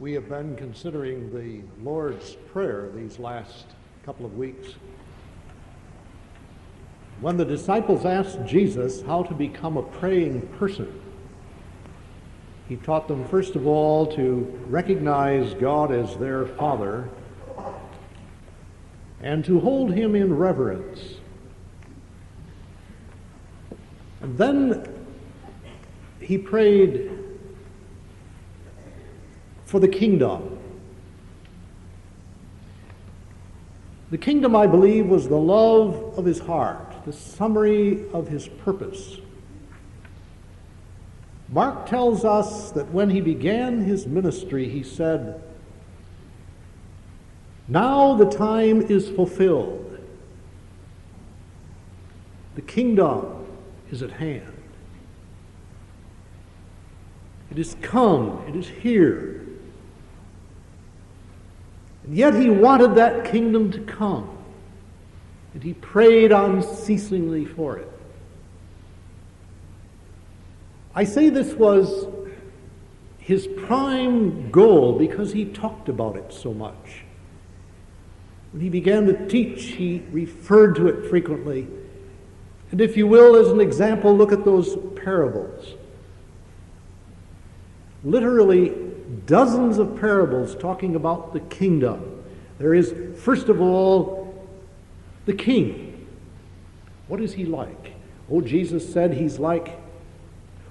We have been considering the Lord's Prayer these last couple of weeks. When the disciples asked Jesus how to become a praying person, he taught them, first of all, to recognize God as their Father and to hold Him in reverence. And then he prayed for the kingdom. The kingdom, I believe, was the love of his heart, the summary of his purpose. Mark tells us that when he began his ministry, he said, Now the time is fulfilled. The kingdom is at hand. It is come, it is here. Yet he wanted that kingdom to come. And he prayed unceasingly for it. I say this was his prime goal because he talked about it so much. When he began to teach, he referred to it frequently. And if you will, as an example, look at those parables. Literally, dozens of parables talking about the kingdom. There is, first of all, the king. What is he like? Oh, Jesus said he's like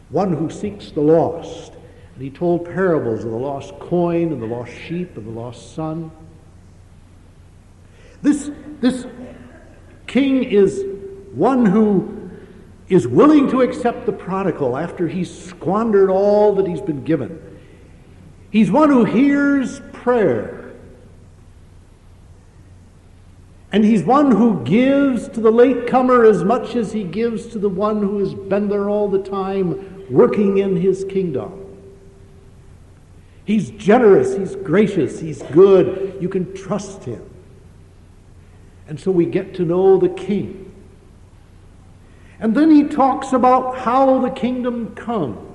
one who seeks the lost. And he told parables of the lost coin and the lost sheep and the lost son. This, this king is one who is willing to accept the prodigal after he's squandered all that he's been given. He's one who hears prayer. And he's one who gives to the latecomer as much as he gives to the one who has been there all the time working in his kingdom. He's generous, he's gracious, he's good. You can trust him. And so we get to know the king. And then he talks about how the kingdom comes.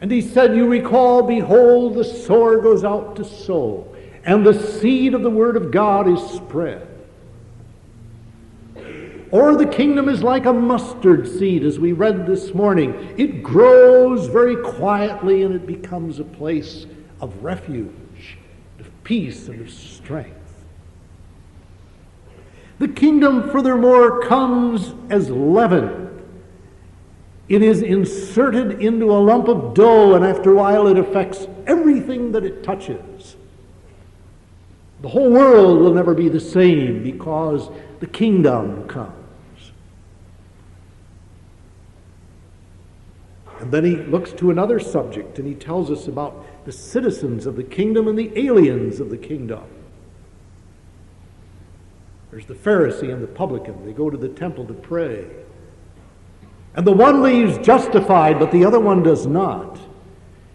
And he said, You recall, behold, the sower goes out to sow, and the seed of the word of God is spread. Or the kingdom is like a mustard seed, as we read this morning. It grows very quietly and it becomes a place of refuge, of peace, and of strength. The kingdom, furthermore, comes as leaven. It is inserted into a lump of dough, and after a while, it affects everything that it touches. The whole world will never be the same because the kingdom comes. And then he looks to another subject and he tells us about the citizens of the kingdom and the aliens of the kingdom. There's the Pharisee and the publican. They go to the temple to pray. And the one leaves justified, but the other one does not.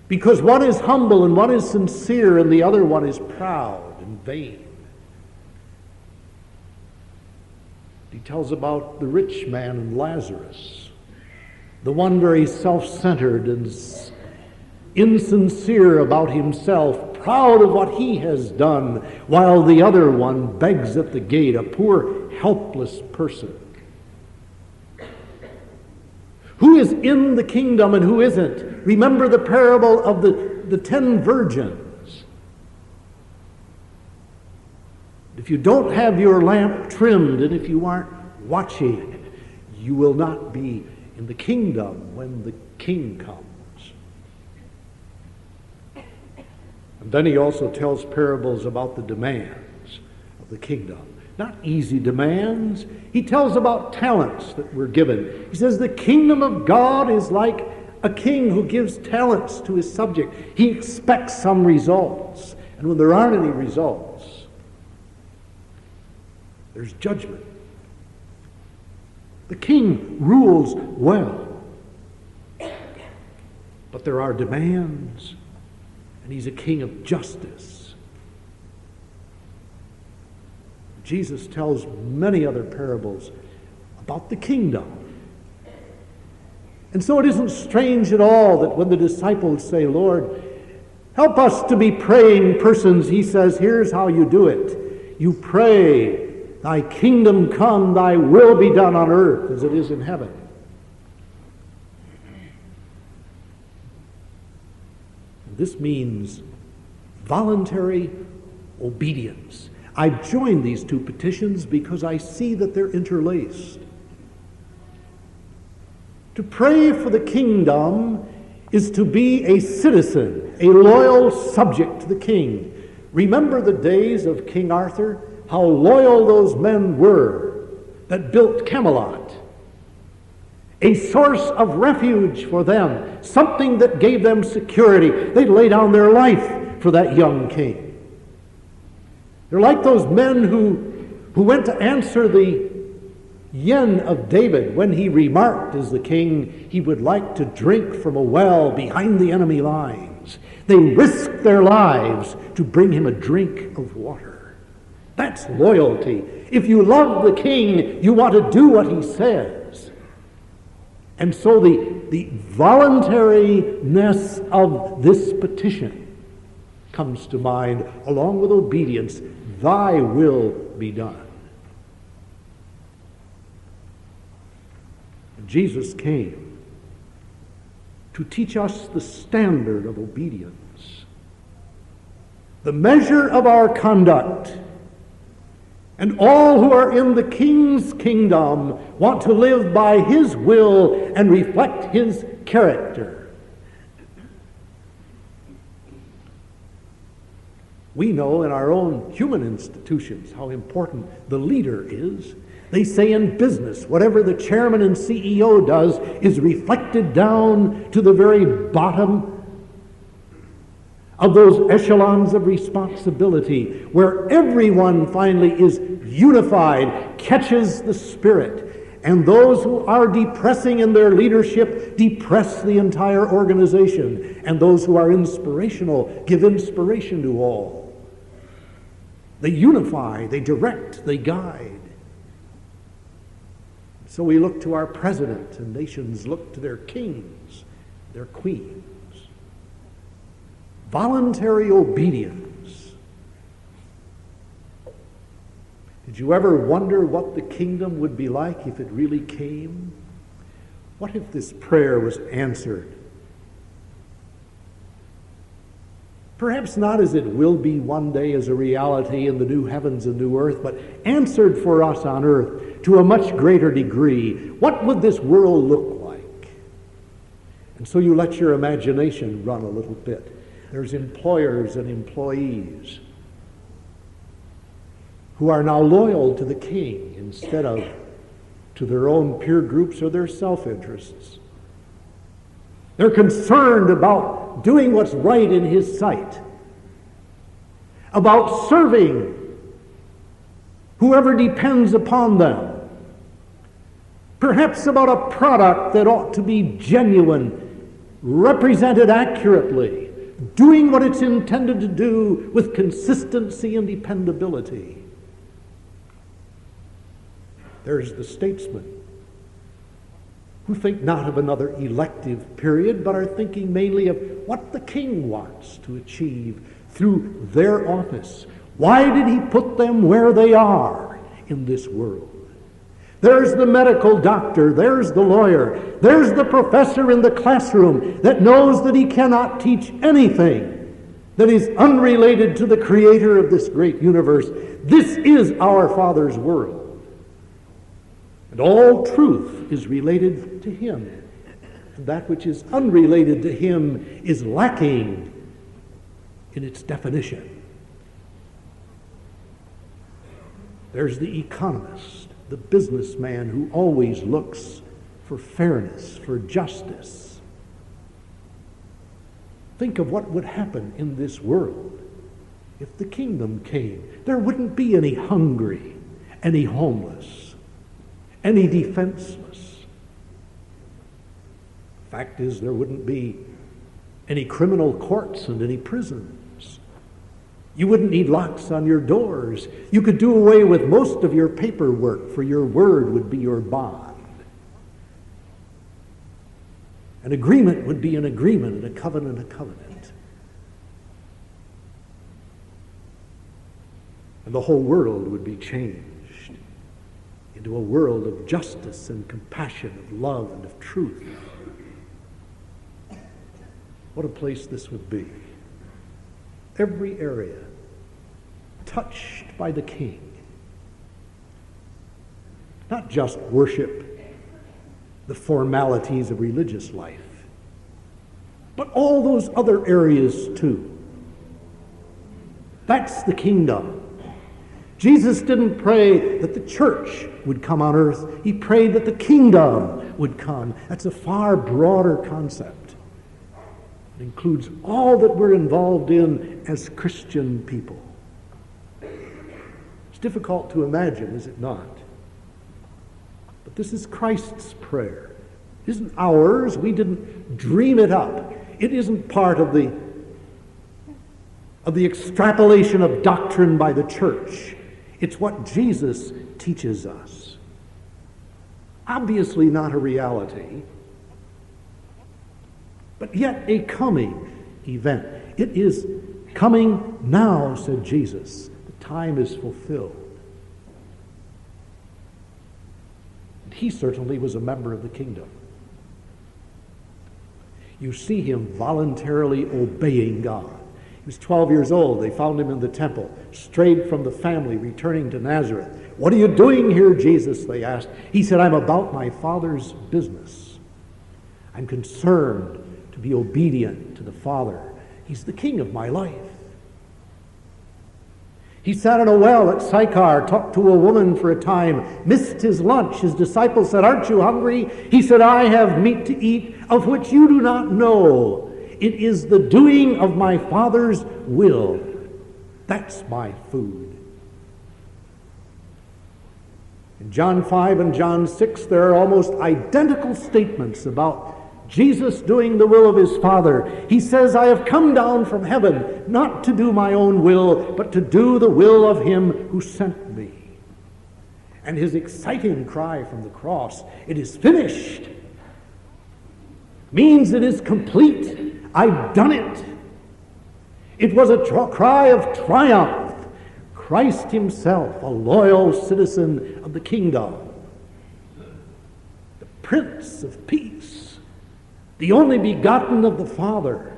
Because one is humble and one is sincere, and the other one is proud and vain. He tells about the rich man and Lazarus, the one very self centered and insincere about himself, proud of what he has done, while the other one begs at the gate, a poor, helpless person. Who is in the kingdom and who isn't? Remember the parable of the, the ten virgins. If you don't have your lamp trimmed and if you aren't watching, you will not be in the kingdom when the king comes. And then he also tells parables about the demands of the kingdom. Not easy demands. He tells about talents that were given. He says the kingdom of God is like a king who gives talents to his subject. He expects some results. And when there aren't any results, there's judgment. The king rules well. But there are demands and he's a king of justice. Jesus tells many other parables about the kingdom. And so it isn't strange at all that when the disciples say, Lord, Help us to be praying persons. He says, here's how you do it. You pray, Thy kingdom come, Thy will be done on earth as it is in heaven. This means voluntary obedience. I've joined these two petitions because I see that they're interlaced. To pray for the kingdom is to be a citizen, a loyal subject to the king. Remember the days of King Arthur? How loyal those men were that built Camelot. A source of refuge for them, something that gave them security. They'd lay down their life for that young king. They're like those men who, who went to answer the yen of David when he remarked as the king he would like to drink from a well behind the enemy lines. They risked their lives to bring him a drink of water. That's loyalty. If you love the king, you want to do what he says. And so the, the voluntariness of this petition comes to mind along with obedience. Thy will be done. Jesus came to teach us the standard of obedience, the measure of our conduct. And all who are in the King's kingdom want to live by His will and reflect His character. We know in our own human institutions how important the leader is they say in business, whatever the chairman and CEO does is reflected down to the very bottom of those echelons of responsibility where everyone finally is unified, catches the Spirit. And those who are depressing in their leadership depress the entire organization. And those who are inspirational give inspiration to all. They unify, they direct, they guide. So we look to our president, and nations look to their kings, their queens. Voluntary obedience. Did you ever wonder what the kingdom would be like if it really came? What if this prayer was answered Perhaps not as it will be one day as a reality in the new heavens and new earth, but answered for us on earth to a much greater degree. What would this world look like? And so you let your imagination run a little bit. There's employers and employees who are now loyal to the king instead of to their own peer groups or their self interests. They're concerned about doing what's right in His sight, about serving whoever depends upon them, perhaps about a product that ought to be genuine, represented accurately, doing what it's intended to do with consistency and dependability. There's the statesman who think not of another elective period, but are thinking mainly of what the king wants to achieve through their office. Why did he put them where they are in this world? There's the medical doctor, there's the lawyer, there's the professor in the classroom that knows that he cannot teach anything that is unrelated to the creator of this great universe. This is our Father's world. And all truth is related to him. And that which is unrelated to him is lacking in its definition. There's the economist, the businessman who always looks for fairness, for justice. Think of what would happen in this world if the kingdom came. There wouldn't be any hungry, any homeless any defenseless. Fact is, there wouldn't be any criminal courts and any prisons. You wouldn't need locks on your doors. You could do away with most of your paperwork, for your word would be your bond. An agreement would be an agreement, and a covenant, a covenant. And the whole world would be changed into a world of justice and compassion, of love and of truth. What a place this would be. Every area touched by the King. Not just worship, the formalities of religious life, but all those other areas too. That's the kingdom. Jesus didn't pray that the church would come on earth. He prayed that the kingdom would come. That's a far broader concept. It includes all that we're involved in as Christian people. It's difficult to imagine, is it not? But this is Christ's prayer. It isn't ours. We didn't dream it up. It isn't part of the, of the extrapolation of doctrine by the church. It's what Jesus teaches us. Obviously, not a reality, but yet a coming event. It is coming now, said Jesus. The time is fulfilled. He certainly was a member of the kingdom. You see him voluntarily obeying God. He was 12 years old. They found him in the temple, strayed from the family, returning to Nazareth. What are you doing here, Jesus? They asked. He said, I'm about my Father's business. I'm concerned to be obedient to the Father. He's the king of my life. He sat at a well at Sychar, talked to a woman for a time, missed his lunch. His disciples said, Aren't you hungry? He said, I have meat to eat of which you do not know. It is the doing of my Father's will. That's my food. In John 5 and John 6, there are almost identical statements about Jesus doing the will of his Father. He says, I have come down from heaven not to do my own will, but to do the will of him who sent me. And his exciting cry from the cross, it is finished, means it is complete. I've done it. It was a tr- cry of triumph. Christ himself, a loyal citizen of the kingdom, the Prince of Peace, the only begotten of the Father,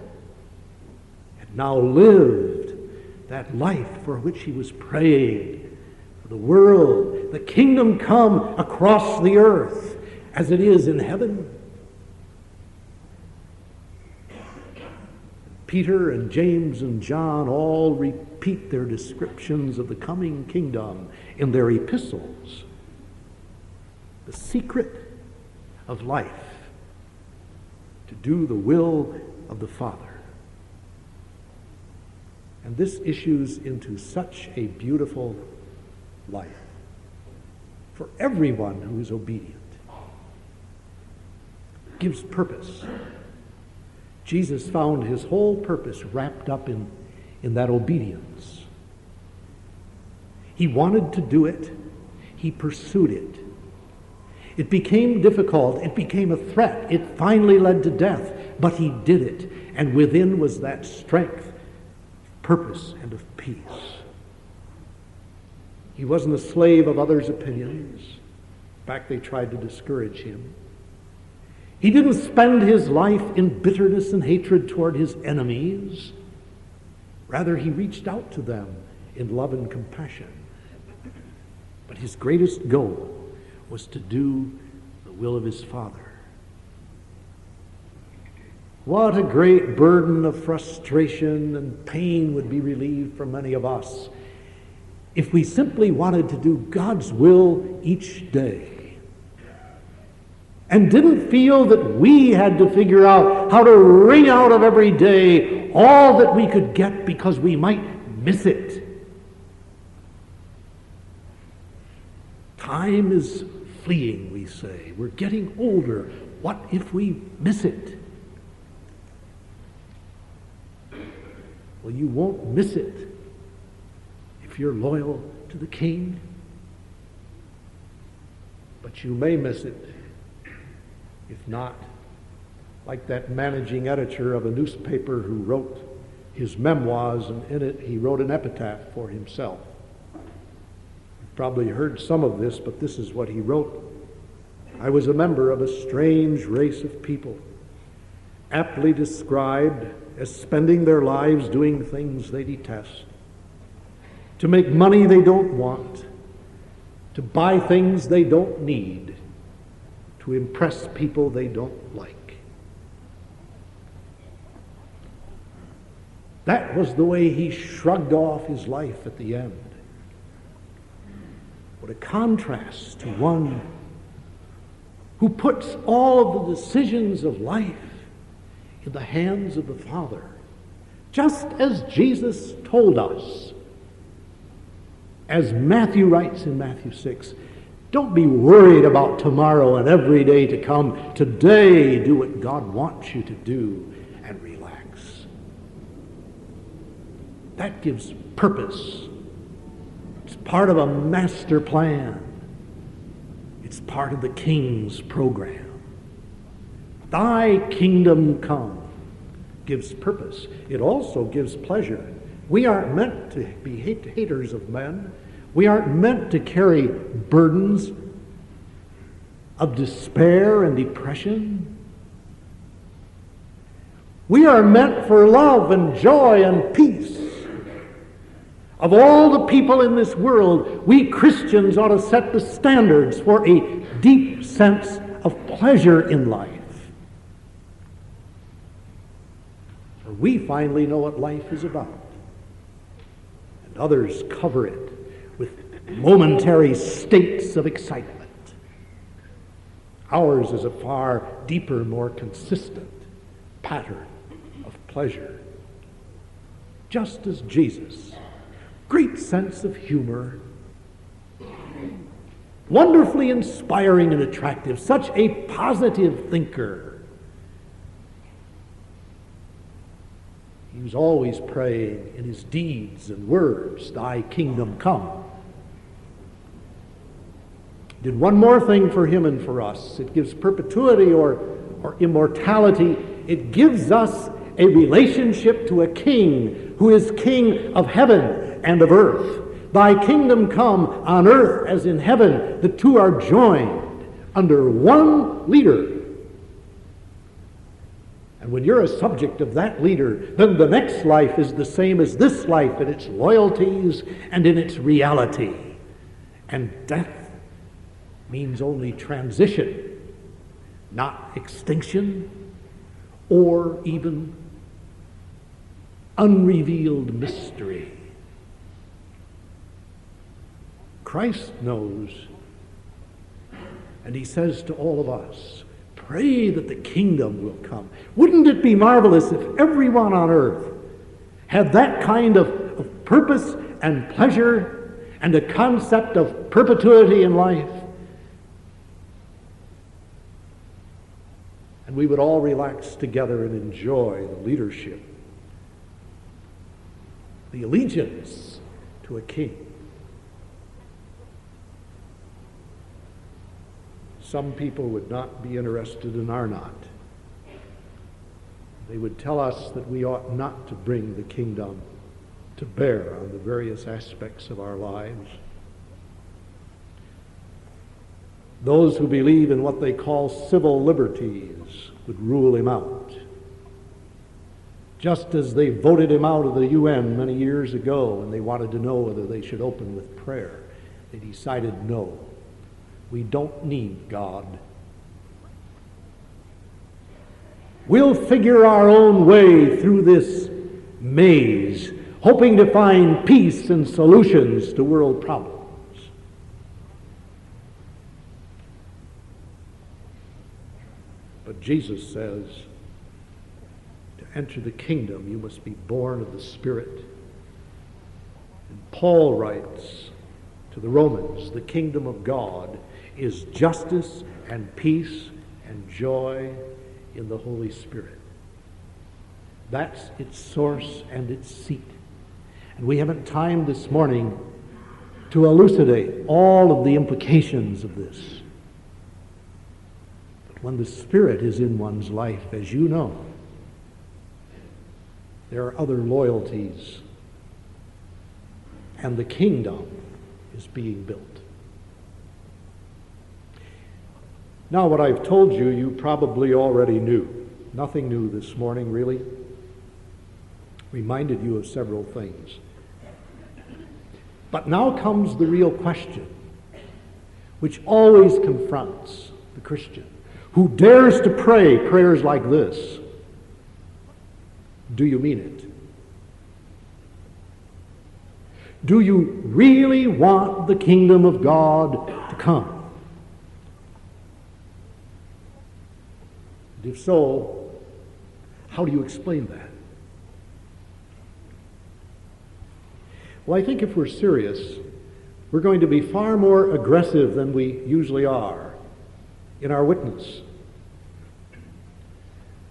had now lived that life for which he was praying. For the world, the kingdom come across the earth as it is in heaven. Peter and James and John all repeat their descriptions of the coming kingdom in their epistles. The secret of life to do the will of the Father. And this issues into such a beautiful life for everyone who is obedient. Gives purpose Jesus found his whole purpose wrapped up in, in that obedience. He wanted to do it, he pursued it. It became difficult, it became a threat, it finally led to death, but he did it. And within was that strength, purpose, and of peace. He wasn't a slave of others' opinions. In fact, they tried to discourage him. He didn't spend his life in bitterness and hatred toward his enemies. Rather, he reached out to them in love and compassion. But his greatest goal was to do the will of his Father. What a great burden of frustration and pain would be relieved for many of us if we simply wanted to do God's will each day and didn't feel that we had to figure out how to wring out of every day all that we could get because we might miss it. Time is fleeing, we say. We're getting older. What if we miss it? Well, you won't miss it if you're loyal to the king, but you may miss it if not, like that managing editor of a newspaper who wrote his memoirs, and in it he wrote an epitaph for himself. You've probably heard some of this, but this is what he wrote. I was a member of a strange race of people, aptly described as spending their lives doing things they detest, to make money they don't want, to buy things they don't need, to impress people they don't like. That was the way he shrugged off his life at the end. What a contrast to one who puts all of the decisions of life in the hands of the Father, just as Jesus told us. As Matthew writes in Matthew 6, don't be worried about tomorrow and every day to come. Today, do what God wants you to do and relax. That gives purpose. It's part of a master plan. It's part of the king's program. Thy kingdom come gives purpose. It also gives pleasure. We aren't meant to be haters of men. We aren't meant to carry burdens of despair and depression. We are meant for love and joy and peace. Of all the people in this world, we Christians ought to set the standards for a deep sense of pleasure in life. For we finally know what life is about. And others cover it momentary states of excitement. Ours is a far deeper, more consistent pattern of pleasure. Just as Jesus great sense of humor, wonderfully inspiring and attractive, such a positive thinker. He was always praying in his deeds and words, Thy kingdom come. Did one more thing for him and for us. It gives perpetuity or, or immortality. It gives us a relationship to a king who is king of heaven and of earth. Thy kingdom come on earth as in heaven. The two are joined under one leader. And when you're a subject of that leader, then the next life is the same as this life in its loyalties and in its reality. And death means only transition, not extinction or even unrevealed mystery. Christ knows. And he says to all of us, pray that the kingdom will come. Wouldn't it be marvelous if everyone on earth had that kind of, of purpose and pleasure and a concept of perpetuity in life? And we would all relax together and enjoy the leadership, the allegiance to a king. some people would not be interested and are not. They would tell us that we ought not to bring the kingdom to bear on the various aspects of our lives. Those who believe in what they call civil liberties would rule him out. Just as they voted him out of the UN many years ago and they wanted to know whether they should open with prayer, they decided no. We don't need God. We'll figure our own way through this maze, hoping to find peace and solutions to world problems. But Jesus says, to enter the kingdom, you must be born of the Spirit. And Paul writes to the Romans, the kingdom of God is justice and peace and joy in the Holy Spirit. That's its source and its seat. And we haven't time this morning to elucidate all of the implications of this. When the Spirit is in one's life, as you know, there are other loyalties. And the kingdom is being built. Now, what I've told you, you probably already knew. Nothing new this morning, really. Reminded you of several things. But now comes the real question, which always confronts the Christian who dares to pray prayers like this. Do you mean it? Do you really want the kingdom of God to come? And if so, how do you explain that? Well, I think if we're serious, we're going to be far more aggressive than we usually are in our witness.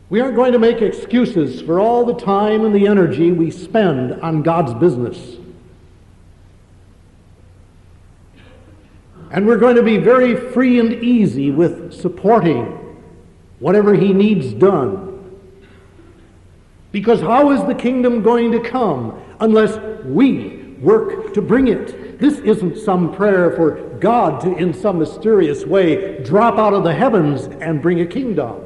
We aren't going to make excuses for all the time and the energy we spend on God's business. And we're going to be very free and easy with supporting whatever He needs done. Because how is the kingdom going to come unless we work to bring it? This isn't some prayer for God to, in some mysterious way, drop out of the heavens and bring a kingdom.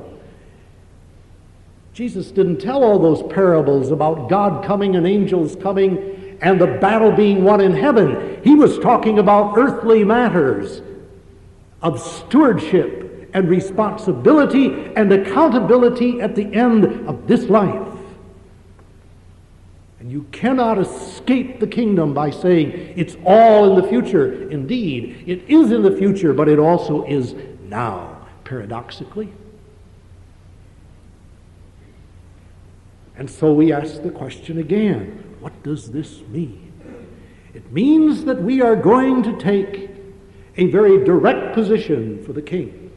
Jesus didn't tell all those parables about God coming and angels coming and the battle being won in heaven. He was talking about earthly matters of stewardship and responsibility and accountability at the end of this life. And you cannot escape the kingdom by saying it's all in the future. Indeed, it is in the future, but it also is now, paradoxically. And so we ask the question again what does this mean? It means that we are going to take a very direct position for the king.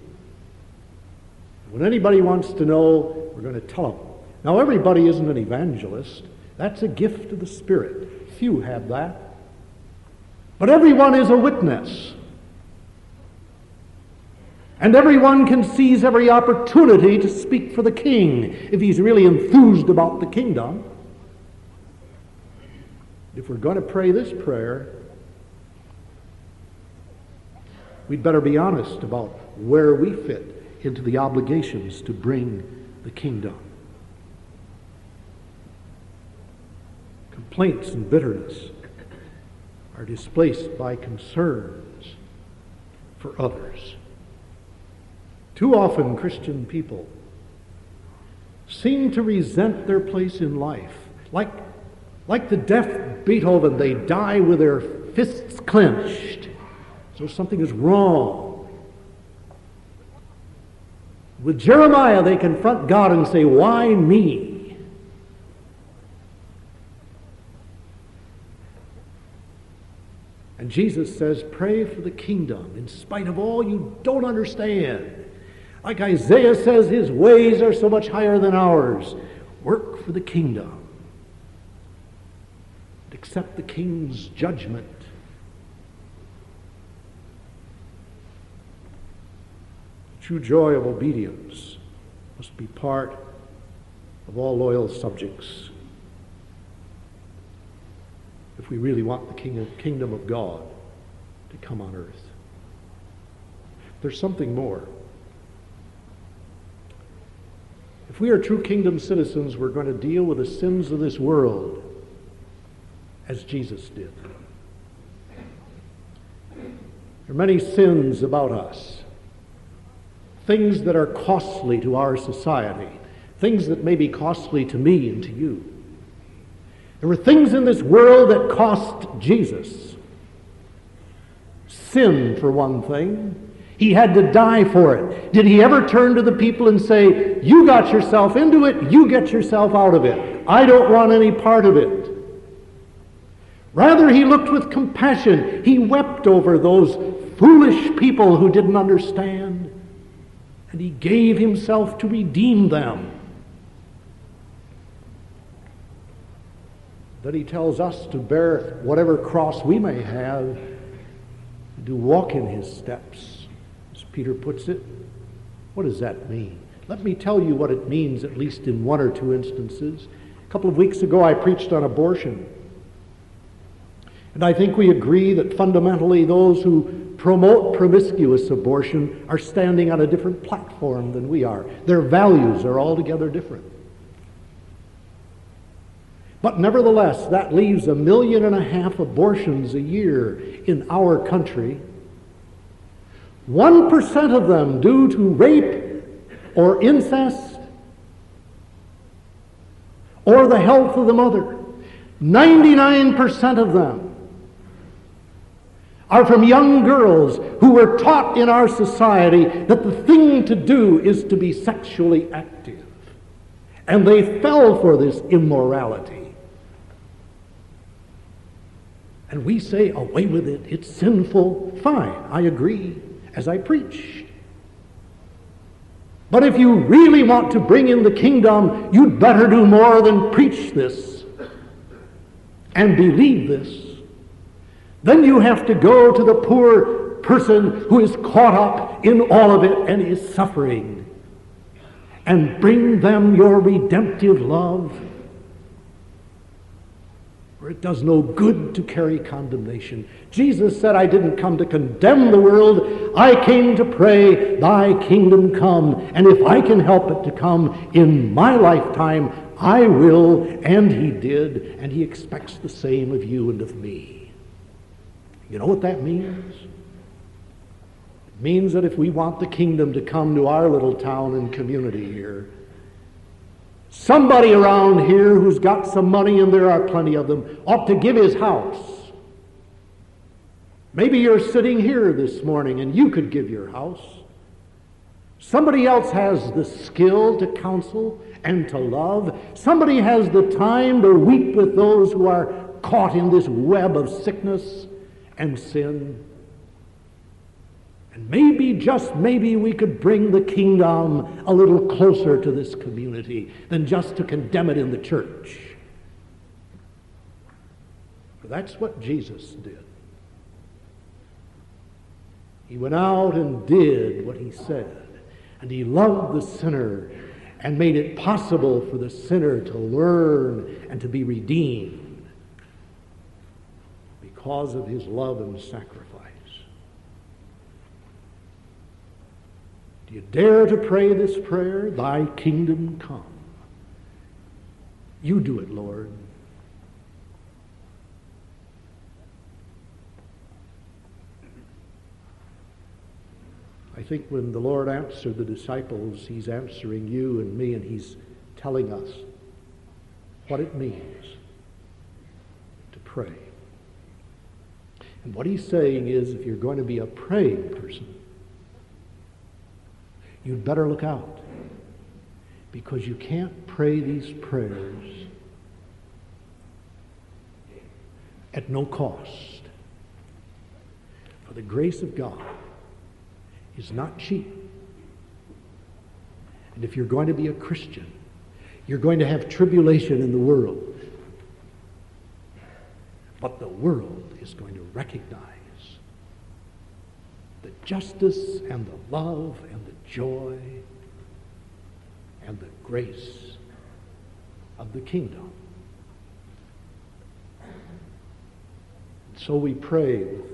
When anybody wants to know, we're going to tell them. Now, everybody isn't an evangelist. That's a gift of the Spirit. Few have that. But everyone is a witness. And everyone can seize every opportunity to speak for the king if he's really enthused about the kingdom. If we're going to pray this prayer, we'd better be honest about where we fit into the obligations to bring the kingdom. Complaints and bitterness are displaced by concerns for others. Too often, Christian people seem to resent their place in life. Like, like the deaf Beethoven, they die with their fists clenched. So something is wrong. With Jeremiah, they confront God and say, Why me? Jesus says, Pray for the kingdom in spite of all you don't understand. Like Isaiah says, his ways are so much higher than ours. Work for the kingdom. Accept the king's judgment. The true joy of obedience must be part of all loyal subjects if we really want the kingdom of God to come on earth. There's something more. If we are true kingdom citizens, we're going to deal with the sins of this world as Jesus did. There are many sins about us, things that are costly to our society, things that may be costly to me and to you. There were things in this world that cost Jesus. Sin, for one thing, he had to die for it. Did he ever turn to the people and say, You got yourself into it, you get yourself out of it. I don't want any part of it. Rather, he looked with compassion. He wept over those foolish people who didn't understand. And he gave himself to redeem them. Then he tells us to bear whatever cross we may have, to walk in his steps. As Peter puts it. What does that mean? Let me tell you what it means, at least in one or two instances. A couple of weeks ago, I preached on abortion. And I think we agree that fundamentally those who promote promiscuous abortion are standing on a different platform than we are. Their values are altogether different. But nevertheless, that leaves a million and a half abortions a year in our country. 1% of them due to rape or incest or the health of the mother. 99% of them are from young girls who were taught in our society that the thing to do is to be sexually active. And they fell for this immorality. And we say, away with it, it's sinful. Fine, I agree, as I preached. But if you really want to bring in the kingdom, you'd better do more than preach this and believe this. Then you have to go to the poor person who is caught up in all of it and is suffering and bring them your redemptive love. For it does no good to carry condemnation. Jesus said, I didn't come to condemn the world. I came to pray, Thy kingdom come. And if I can help it to come in my lifetime, I will. And He did. And He expects the same of you and of me. You know what that means? It means that if we want the kingdom to come to our little town and community here, somebody around here who's got some money, and there are plenty of them, ought to give his house. Maybe you're sitting here this morning and you could give your house. Somebody else has the skill to counsel and to love. Somebody has the time to weep with those who are caught in this web of sickness and sin. And maybe, just maybe, we could bring the kingdom a little closer to this community than just to condemn it in the church. That's what Jesus did. He went out and did what he said, and he loved the sinner and made it possible for the sinner to learn and to be redeemed because of his love and sacrifice. You dare to pray this prayer? Thy kingdom come. You do it, Lord. I think when the Lord answered the disciples, He's answering you and me, and He's telling us what it means to pray. And what he's saying is if you're going to be a praying person, you'd better look out. Because you can't pray these prayers at no cost. For the grace of God is not cheap. And if you're going to be a Christian, you're going to have tribulation in the world. But the world is going to recognize the justice and the love and the joy and the grace of the kingdom. And So we pray with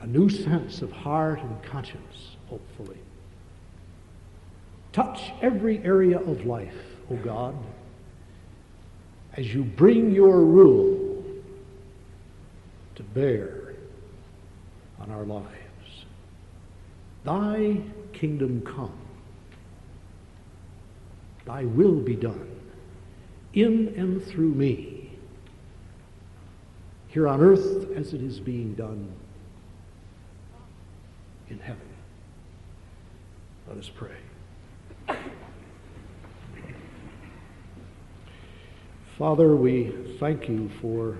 a new sense of heart and conscience, hopefully. Touch every area of life, O God as you bring your rule to bear on our lives. Thy kingdom come, thy will be done in and through me, here on earth as it is being done in heaven. Let us pray. Father, we thank you for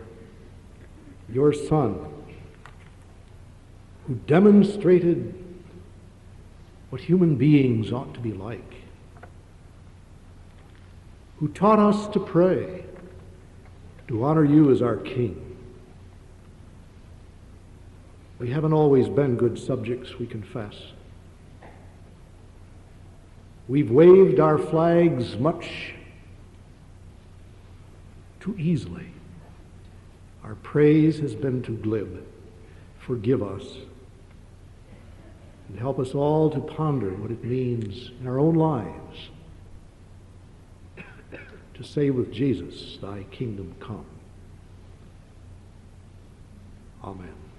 your Son who demonstrated what human beings ought to be like, who taught us to pray, to honor you as our King. We haven't always been good subjects, we confess. We've waved our flags much too easily. Our praise has been too glib. Forgive us. And help us all to ponder what it means in our own lives to say with Jesus, Thy kingdom come. Amen.